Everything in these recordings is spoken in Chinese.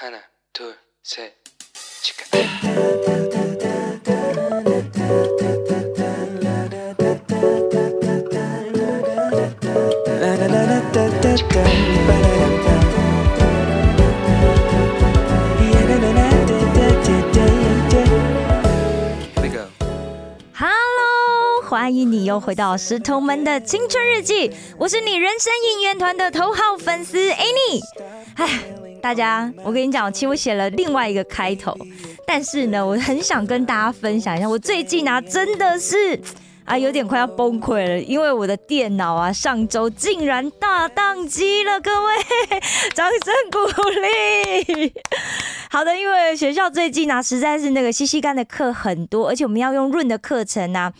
하나, 둘, 셋, 치카. Here we go. Hello，欢迎你又回到石头们的青春日记，我是你人生应援团的头号粉丝 Annie。哎， 大家，我跟你讲，其实我写了另外一个开头，但是呢，我很想跟大家分享一下，我最近啊，真的是。啊，有点快要崩溃了，因为我的电脑啊，上周竟然大宕机了，各位，掌声鼓励。好的，因为学校最近啊，实在是那个西西干的课很多，而且我们要用润的课程啊，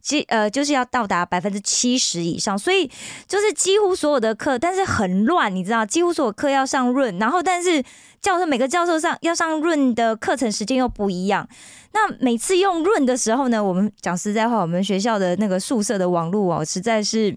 几呃就是要到达百分之七十以上，所以就是几乎所有的课，但是很乱，你知道，几乎所有课要上润，然后但是教授每个教授上要上润的课程时间又不一样。那每次用润的时候呢，我们讲实在话，我们学校的那个宿舍的网络哦，实在是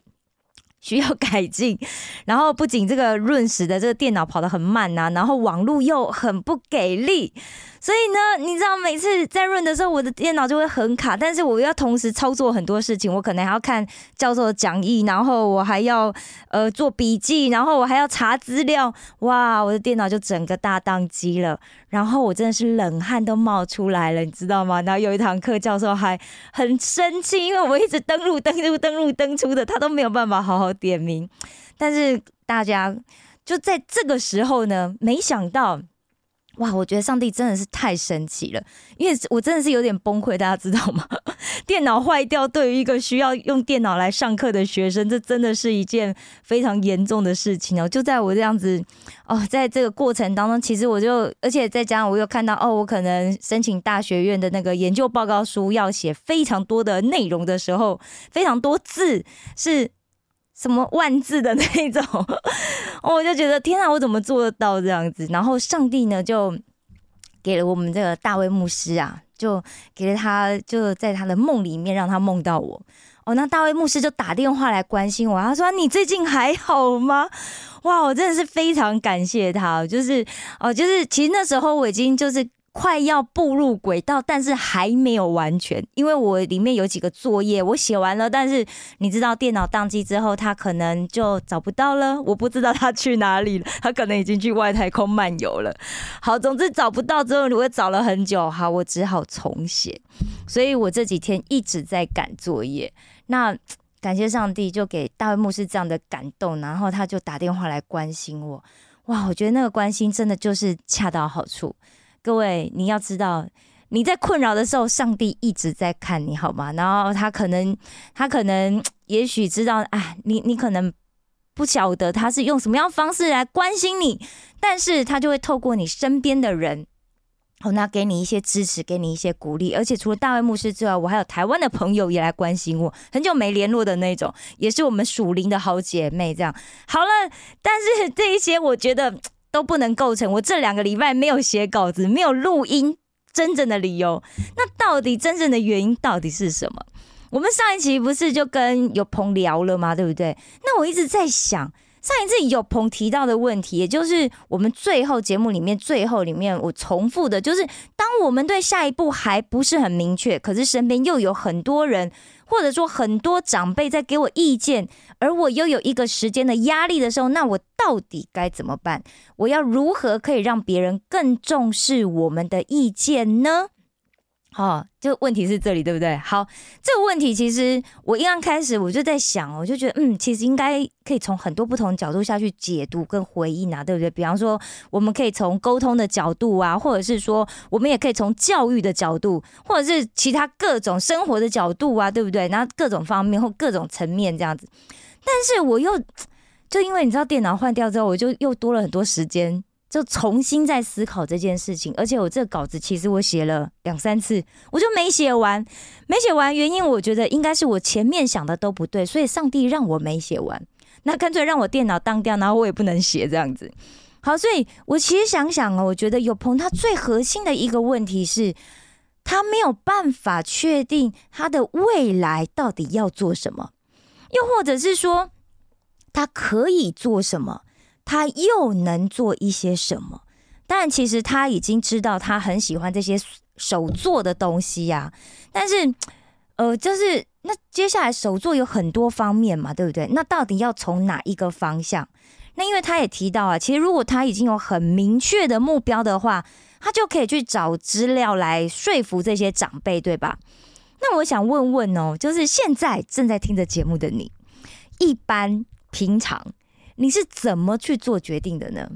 需要改进。然后不仅这个润时的这个电脑跑得很慢呐、然后网络又很不给力，所以呢，你知道每次在润的时候，我的电脑就会很卡，但是我要同时操作很多事情，我可能还要看教授的讲义，然后我还要呃做笔记，然后我还要查资料，哇，我的电脑就整个大宕机了。然后我真的是冷汗都冒出来了，你知道吗？然后有一堂课，教授还很生气，因为我一直登录、登录、登录、登出的，他都没有办法好好点名。但是大家就在这个时候呢，没想到。哇，我觉得上帝真的是太神奇了，因为我真的是有点崩溃，大家知道吗？电脑坏掉，对于一个需要用电脑来上课的学生，这真的是一件非常严重的事情哦。就在我这样子哦，在这个过程当中，其实我就，而且再加上我又看到哦，我可能申请大学院的那个研究报告书要写非常多的内容的时候，非常多字是。什么万字的那一种，我就觉得天啊，我怎么做得到这样子？然后上帝呢，就给了我们这个大卫牧师啊，就给了他，就在他的梦里面让他梦到我。哦，那大卫牧师就打电话来关心我，他说：“你最近还好吗？”哇，我真的是非常感谢他，就是哦，就是其实那时候我已经就是。快要步入轨道，但是还没有完全，因为我里面有几个作业我写完了，但是你知道电脑宕机之后，他可能就找不到了，我不知道他去哪里了，他可能已经去外太空漫游了。好，总之找不到之后，我找了很久，好，我只好重写，所以我这几天一直在赶作业。那感谢上帝，就给大卫牧师这样的感动，然后他就打电话来关心我。哇，我觉得那个关心真的就是恰到好处。各位，你要知道，你在困扰的时候，上帝一直在看你，好吗？然后他可能，他可能，也许知道，哎，你你可能不晓得他是用什么样方式来关心你，但是他就会透过你身边的人，哦，那给你一些支持，给你一些鼓励。而且除了大卫牧师之外，我还有台湾的朋友也来关心我，很久没联络的那种，也是我们属灵的好姐妹。这样好了，但是这一些，我觉得。都不能构成我这两个礼拜没有写稿子、没有录音真正的理由。那到底真正的原因到底是什么？我们上一期不是就跟有朋聊了吗？对不对？那我一直在想，上一次有朋提到的问题，也就是我们最后节目里面最后里面我重复的，就是当我们对下一步还不是很明确，可是身边又有很多人。或者说很多长辈在给我意见，而我又有一个时间的压力的时候，那我到底该怎么办？我要如何可以让别人更重视我们的意见呢？好，就问题是这里，对不对？好，这个问题其实我一刚开始我就在想，我就觉得，嗯，其实应该可以从很多不同角度下去解读跟回应啊，对不对？比方说，我们可以从沟通的角度啊，或者是说，我们也可以从教育的角度，或者是其他各种生活的角度啊，对不对？然后各种方面或各种层面这样子。但是我又就因为你知道电脑换掉之后，我就又多了很多时间。就重新在思考这件事情，而且我这个稿子其实我写了两三次，我就没写完，没写完原因我觉得应该是我前面想的都不对，所以上帝让我没写完，那干脆让我电脑当掉，然后我也不能写这样子。好，所以我其实想想哦，我觉得有朋他最核心的一个问题是，他没有办法确定他的未来到底要做什么，又或者是说他可以做什么。他又能做一些什么？但其实他已经知道他很喜欢这些手做的东西呀、但是呃，就是那接下来手作有很多方面嘛，对不对？那到底要从哪一个方向？那因为他也提到啊，其实如果他已经有很明确的目标的话，他就可以去找资料来说服这些长辈，对吧？那我想问问哦，就是现在正在听着节目的你，一般平常你是怎么去做决定的呢？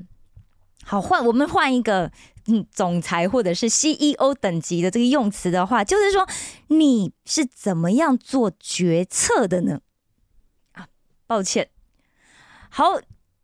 好，换我们换一个嗯，总裁或者是 CEO 等级的这个用词的话，就是说你是怎么样做决策的呢？啊，抱歉，好，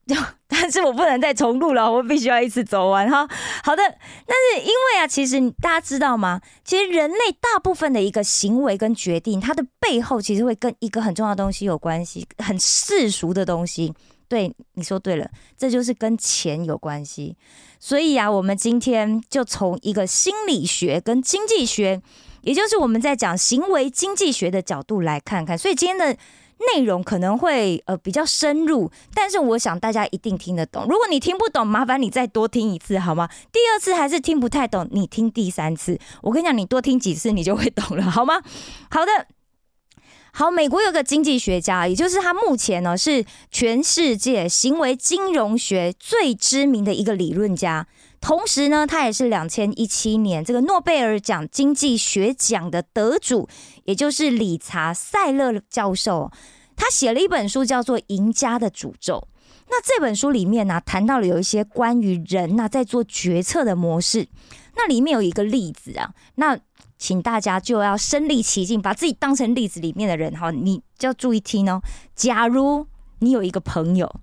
但是我不能再重录了，我必须要一次走完哈。好的，但是因为啊，其实大家知道吗？其实人类大部分的一个行为跟决定，它的背后其实会跟一个很重要的东西有关系，很世俗的东西。对，你说对了，这就是跟钱有关系。所以啊，我们今天就从一个心理学跟经济学，也就是我们在讲行为经济学的角度来看看。所以今天的内容可能会呃比较深入，但是我想大家一定听得懂。如果你听不懂，麻烦你再多听一次好吗？第二次还是听不太懂，你听第三次。我跟你讲，你多听几次，你就会懂了，好吗？好的。好，美国有个经济学家，也就是他目前呢是全世界行为金融学最知名的一个理论家，同时呢，他也是两千一七年这个诺贝尔奖经济学奖的得主，也就是理查·塞勒教授。他写了一本书，叫做《赢家的诅咒》。那这本书里面呢，谈到了有一些关于人呐在做决策的模式。那里面有一个例子啊，那。请大家就要身临其境，把自己当成例子里面的人哈，你就要注意听哦。假如你有一个朋友，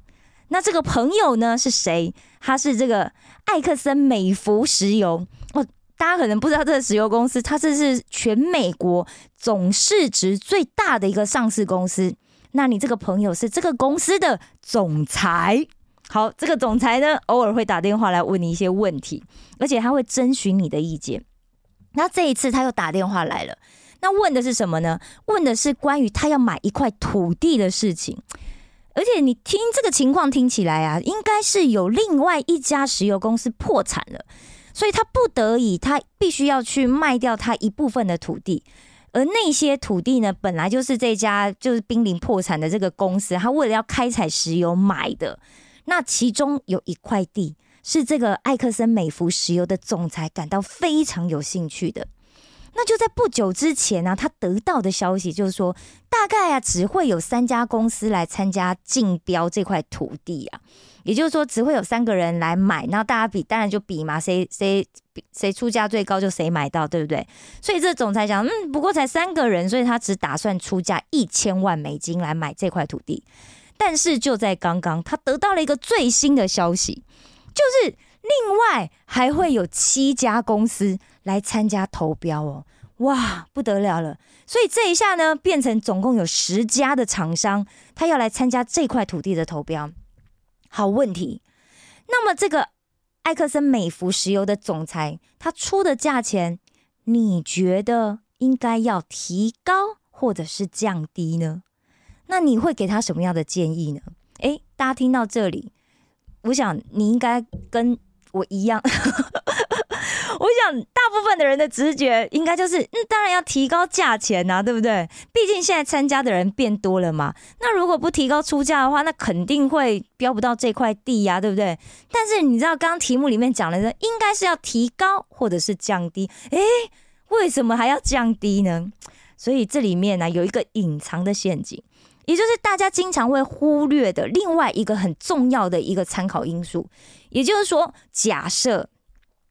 那这个朋友呢是谁？他是这个艾克森美孚石油哦。大家可能不知道这个石油公司，它这是全美国总市值最大的一个上市公司。那你这个朋友是这个公司的总裁。好，这个总裁呢，偶尔会打电话来问你一些问题，而且他会征询你的意见。那这一次他又打电话来了，那问的是什么呢？问的是关于他要买一块土地的事情。而且你听这个情况听起来啊，应该是有另外一家石油公司破产了，所以他不得已，他必须要去卖掉他一部分的土地。而那些土地呢，本来就是这家就是濒临破产的这个公司，他为了要开采石油买的。那其中有一块地。是这个艾克森美孚石油的总裁感到非常有兴趣的。那就在不久之前呢，他得到的消息就是说，大概啊只会有三家公司来参加竞标这块土地啊，也就是说只会有三个人来买，那大家比，当然就比嘛，谁谁谁出价最高就谁买到，对不对？所以这总裁讲，嗯，不过才三个人，所以他只打算出价一千万美金来买这块土地。但是就在刚刚，他得到了一个最新的消息。就是另外还会有七家公司来参加投标哦，哇，不得了了！所以这一下呢，变成总共有十家的厂商，他要来参加这块土地的投标。好问题，那么这个埃克森美孚石油的总裁，他出的价钱，你觉得应该要提高或者是降低呢？那你会给他什么样的建议呢？诶，大家听到这里。我想你应该跟我一样，我想大部分的人的直觉应该就是，嗯，当然要提高价钱呐，对不对？毕竟现在参加的人变多了嘛。那如果不提高出价的话，那肯定会标不到这块地呀，对不对？但是你知道，刚刚题目里面讲的是，应该是要提高或者是降低。诶，为什么还要降低呢？所以这里面呢有一个隐藏的陷阱。也就是大家经常会忽略的另外一个很重要的一个参考因素，也就是说，假设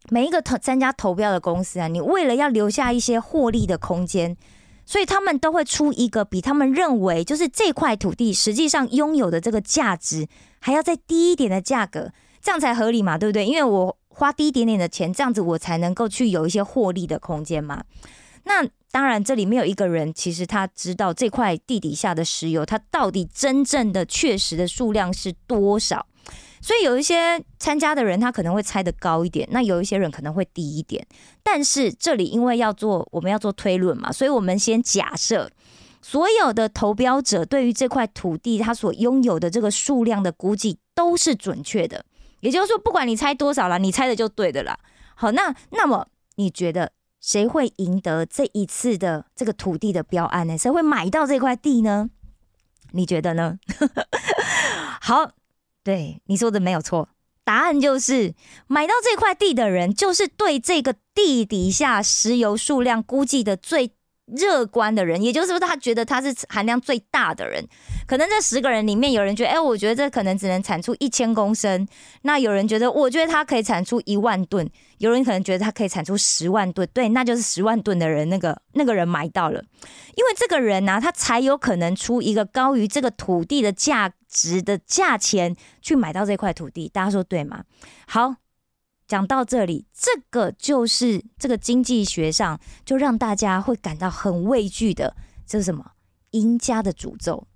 每一个投参加投标的公司啊，你为了要留下一些获利的空间，所以他们都会出一个比他们认为就是这块土地实际上拥有的这个价值还要再低一点的价格，这样才合理嘛，对不对？因为我花低一点点的钱，这样子我才能够去有一些获利的空间嘛。那当然，这里面有一个人，其实他知道这块地底下的石油，它到底真正的、确实的数量是多少。所以有一些参加的人，他可能会猜的高一点；那有一些人可能会低一点。但是这里因为要做，我们要做推论嘛，所以我们先假设所有的投标者对于这块土地他所拥有的这个数量的估计都是准确的。也就是说，不管你猜多少了，你猜的就对的啦。好，那那么你觉得谁会赢得这一次的这个土地的标案呢？谁会买到这块地呢？你觉得呢？好，对你说的没有错，答案就是买到这块地的人，就是对这个地底下石油数量估计的最。乐观的人，也就是说，他觉得他是含量最大的人。可能这十个人里面，有人觉得，哎，我觉得这可能只能产出一千公升。那有人觉得，我觉得它可以产出一万吨。有人可能觉得它可以产出十万吨。对，那就是十万吨的人，那个那个人买到了，因为这个人呢，他才有可能出一个高于这个土地的价值的价钱去买到这块土地。大家说对吗？好。讲到这里，这个就是这个经济学上就让大家会感到很畏惧的，这是什么？赢家的诅咒。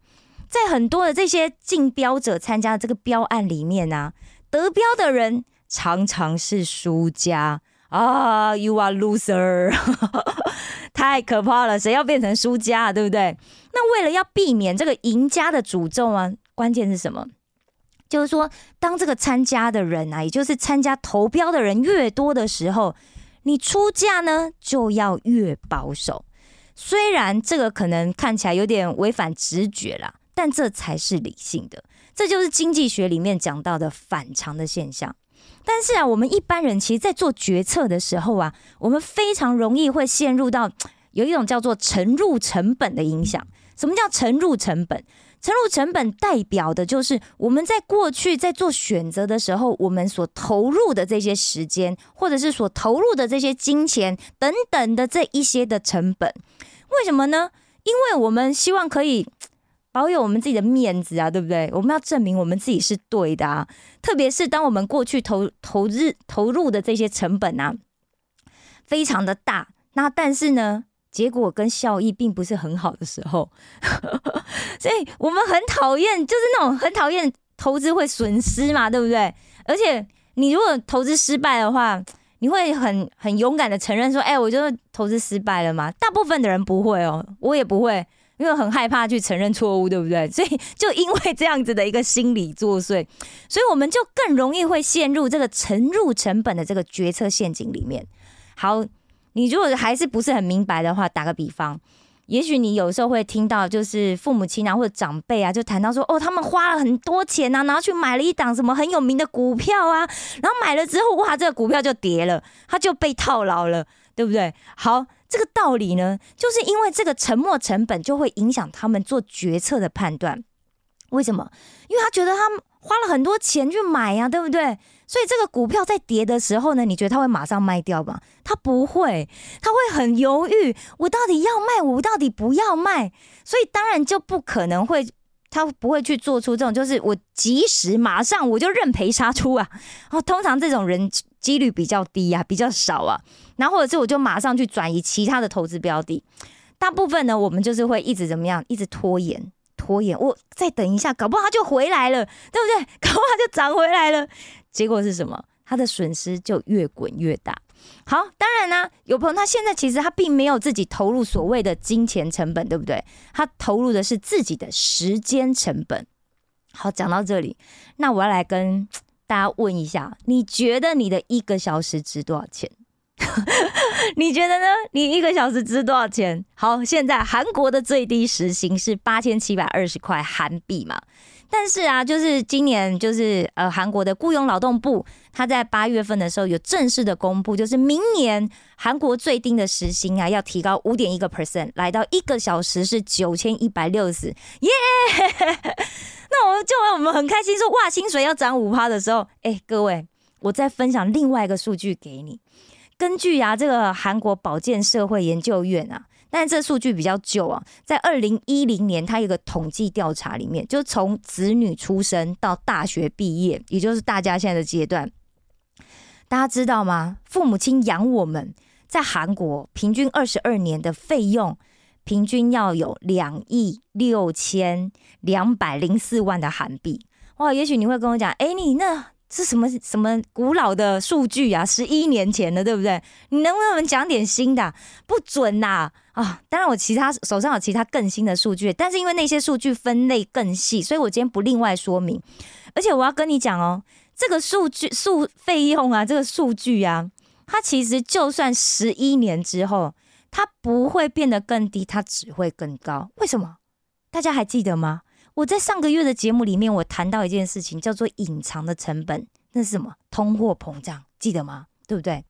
在很多的这些竞标者参加的这个标案里面呢，得标的人常常是输家啊！You are loser，太可怕了，谁要变成输家，对不对？那为了要避免这个赢家的诅咒啊，关键是什么？就是说，当这个参加的人啊，也就是参加投标的人越多的时候，你出价呢就要越保守。虽然这个可能看起来有点违反直觉啦，但这才是理性的。这就是经济学里面讲到的反常的现象。但是啊，我们一般人其实，在做决策的时候啊，我们非常容易会陷入到有一种叫做沉入成本的影响。什么叫沉入成本？沉入成本代表的就是我们在过去在做选择的时候，我们所投入的这些时间，或者是所投入的这些金钱等等的这一些的成本。为什么呢？因为我们希望可以保有我们自己的面子啊，对不对？我们要证明我们自己是对的啊。特别是当我们过去投投日投入的这些成本啊，非常的大，那但是呢？结果跟效益并不是很好的时候，所以我们很讨厌，就是那种很讨厌投资会损失嘛，对不对？而且你如果投资失败的话，你会很很勇敢的承认说：“哎，我就是投资失败了嘛。”大部分的人不会哦，我也不会，因为很害怕去承认错误，对不对？所以就因为这样子的一个心理作祟，所以我们就更容易会陷入这个沉入成本的这个决策陷阱里面。好。你如果还是不是很明白的话，打个比方，也许你有时候会听到，就是父母亲啊或者长辈啊，就谈到说，哦，他们花了很多钱啊，然后去买了一档什么很有名的股票啊，然后买了之后，哇，这个股票就跌了，他就被套牢了，对不对？好，这个道理呢，就是因为这个沉没成本就会影响他们做决策的判断。为什么？因为他觉得他花了很多钱去买呀，对不对？所以这个股票在跌的时候呢，你觉得他会马上卖掉吗？他不会，他会很犹豫，我到底要卖，我到底不要卖。所以当然就不可能会，他不会去做出这种，就是我及时马上我就认赔杀出啊。哦，通常这种人几率比较低啊，比较少啊。然后或者是我就马上去转移其他的投资标的。大部分呢，我们就是会一直怎么样，一直拖延。拖延，我再等一下，搞不好它就回来了，对不对？搞不好它就涨回来了。结果是什么？他的损失就越滚越大。好，当然呢，有朋友他现在其实他并没有自己投入所谓的金钱成本，对不对？他投入的是自己的时间成本。好，讲到这里，那我要来跟大家问一下，你觉得你的一个小时值多少钱？你觉得呢？你一个小时值多少钱？好，现在韩国的最低时薪是八千七百二十块韩币嘛？但是啊，就是今年就是呃，韩国的雇佣劳动部，他在八月份的时候有正式的公布，就是明年韩国最低的时薪啊，要提高五点一个 percent，来到一个小时是九千一百六十，耶！那我们就我们很开心说哇，薪水要涨五趴的时候，哎，各位，我再分享另外一个数据给你。根据啊，这个韩国保健社会研究院啊，但是这数据比较旧啊，在二零一零年，它有个统计调查里面，就从子女出生到大学毕业，也就是大家现在的阶段，大家知道吗？父母亲养我们在韩国平均二十二年的费用，平均要有两亿六千两百零四万的韩币。哇，也许你会跟我讲，哎，你那。是什么什么古老的数据啊？十一年前的，对不对？你能不能讲点新的？不准呐！啊，当然我其他手上有其他更新的数据，但是因为那些数据分类更细，所以我今天不另外说明。而且我要跟你讲哦，这个数据数费用啊，这个数据啊，它其实就算十一年之后，它不会变得更低，它只会更高。为什么？大家还记得吗？我在上个月的节目里面，我谈到一件事情，叫做隐藏的成本，那是什么？通货膨胀，记得吗？对不对？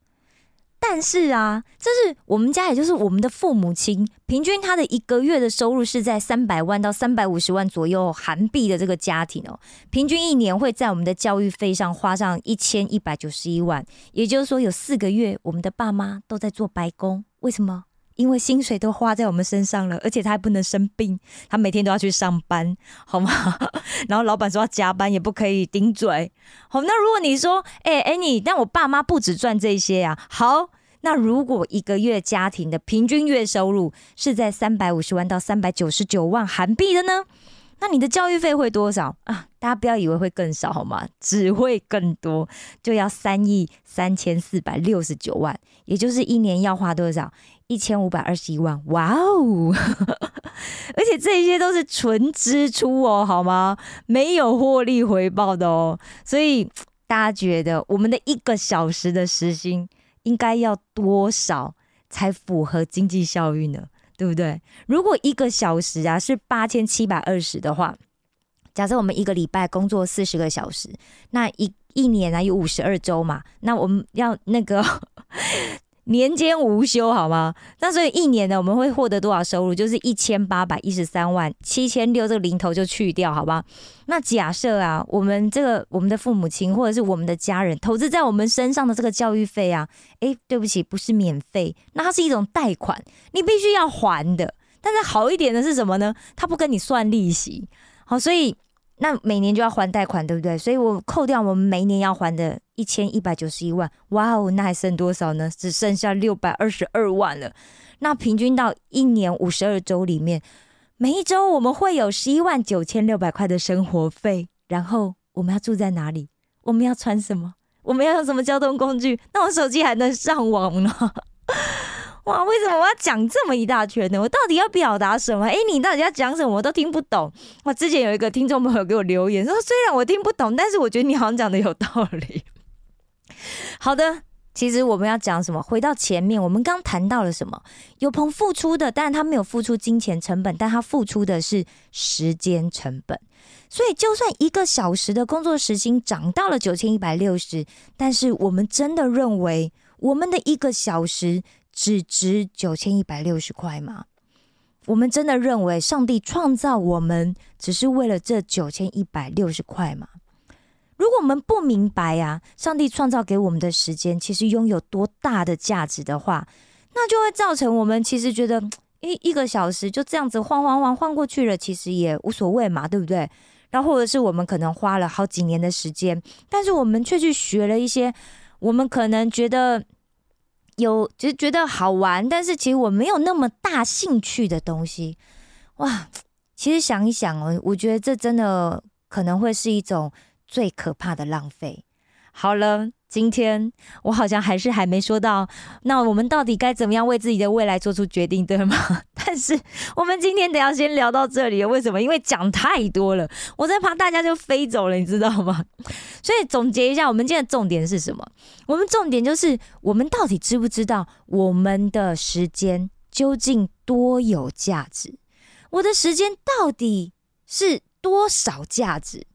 但是啊，这是我们家，也就是我们的父母亲，平均他的一个月的收入是在三百万到三百五十万左右韩币的这个家庭哦，平均一年会在我们的教育费上花上一千一百九十一万，也就是说有四个月我们的爸妈都在做白工，为什么？因为薪水都花在我们身上了，而且他还不能生病，他每天都要去上班，好吗？然后老板说要加班也不可以顶嘴。好，那如果你说，哎哎你，但我爸妈不止赚这些呀。好，那如果一个月家庭的平均月收入是在三百五十万到三百九十九万韩币的呢？那你的教育费会多少啊？大家不要以为会更少好吗？只会更多，就要三亿三千四百六十九万，也就是一年要花多少？一千五百二十一万。哇哦！而且这些都是纯支出哦，好吗？没有获利回报的哦。所以大家觉得我们的一个小时的时薪应该要多少才符合经济效益呢？对不对？如果一个小时啊是八千七百二十的话，假设我们一个礼拜工作四十个小时，那一一年呢有五十二周嘛，那我们要那个。年间无休，好吗？那所以一年呢，我们会获得多少收入？就是一千八百一十三万七千六，这个零头就去掉，好吧？那假设啊，我们这个我们的父母亲或者是我们的家人投资在我们身上的这个教育费啊，诶，对不起，不是免费，那它是一种贷款，你必须要还的。但是好一点的是什么呢？他不跟你算利息，好，所以。那每年就要还贷款，对不对？所以我扣掉我们每年要还的一千一百九十一万，哇哦，那还剩多少呢？只剩下六百二十二万了。那平均到一年五十二周里面，每一周我们会有十一万九千六百块的生活费。然后我们要住在哪里？我们要穿什么？我们要用什么交通工具？那我手机还能上网呢？哇，为什么我要讲这么一大圈呢？我到底要表达什么？哎，你到底要讲什么？我都听不懂。我之前有一个听众朋友给我留言说，虽然我听不懂，但是我觉得你好像讲的有道理。好的，其实我们要讲什么？回到前面，我们刚谈到了什么？有朋付出的，但是他没有付出金钱成本，但他付出的是时间成本。所以，就算一个小时的工作时薪涨到了九千一百六十，但是我们真的认为我们的一个小时。只值九千一百六十块吗？我们真的认为上帝创造我们只是为了这九千一百六十块吗？如果我们不明白呀，上帝创造给我们的时间其实拥有多大的价值的话，那就会造成我们其实觉得一一个小时就这样子晃晃晃晃过去了，其实也无所谓嘛，对不对？然后或者是我们可能花了好几年的时间，但是我们却去学了一些我们可能觉得。有就是觉得好玩，但是其实我没有那么大兴趣的东西，哇！其实想一想哦，我觉得这真的可能会是一种最可怕的浪费。好了。今天我好像还是还没说到，那我们到底该怎么样为自己的未来做出决定，对吗？但是我们今天得要先聊到这里，为什么？因为讲太多了，我在怕大家就飞走了，你知道吗？所以总结一下，我们今天的重点是什么？我们重点就是，我们到底知不知道我们的时间究竟多有价值？我的时间到底是多少价值？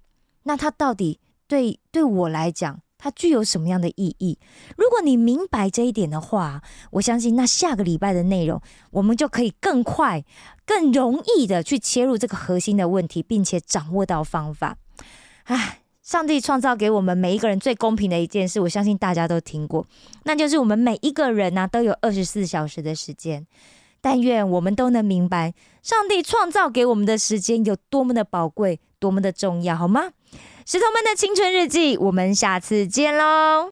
那它到底对对我来讲？它具有什么样的意义？如果你明白这一点的话，我相信那下个礼拜的内容，我们就可以更快、更容易的去切入这个核心的问题，并且掌握到方法。唉，上帝创造给我们每一个人最公平的一件事，我相信大家都听过，那就是我们每一个人呢都有二十四小时的时间。但愿我们都能明白，上帝创造给我们的时间有多么的宝贵，多么的重要，好吗？石头们的青春日记，我们下次见喽。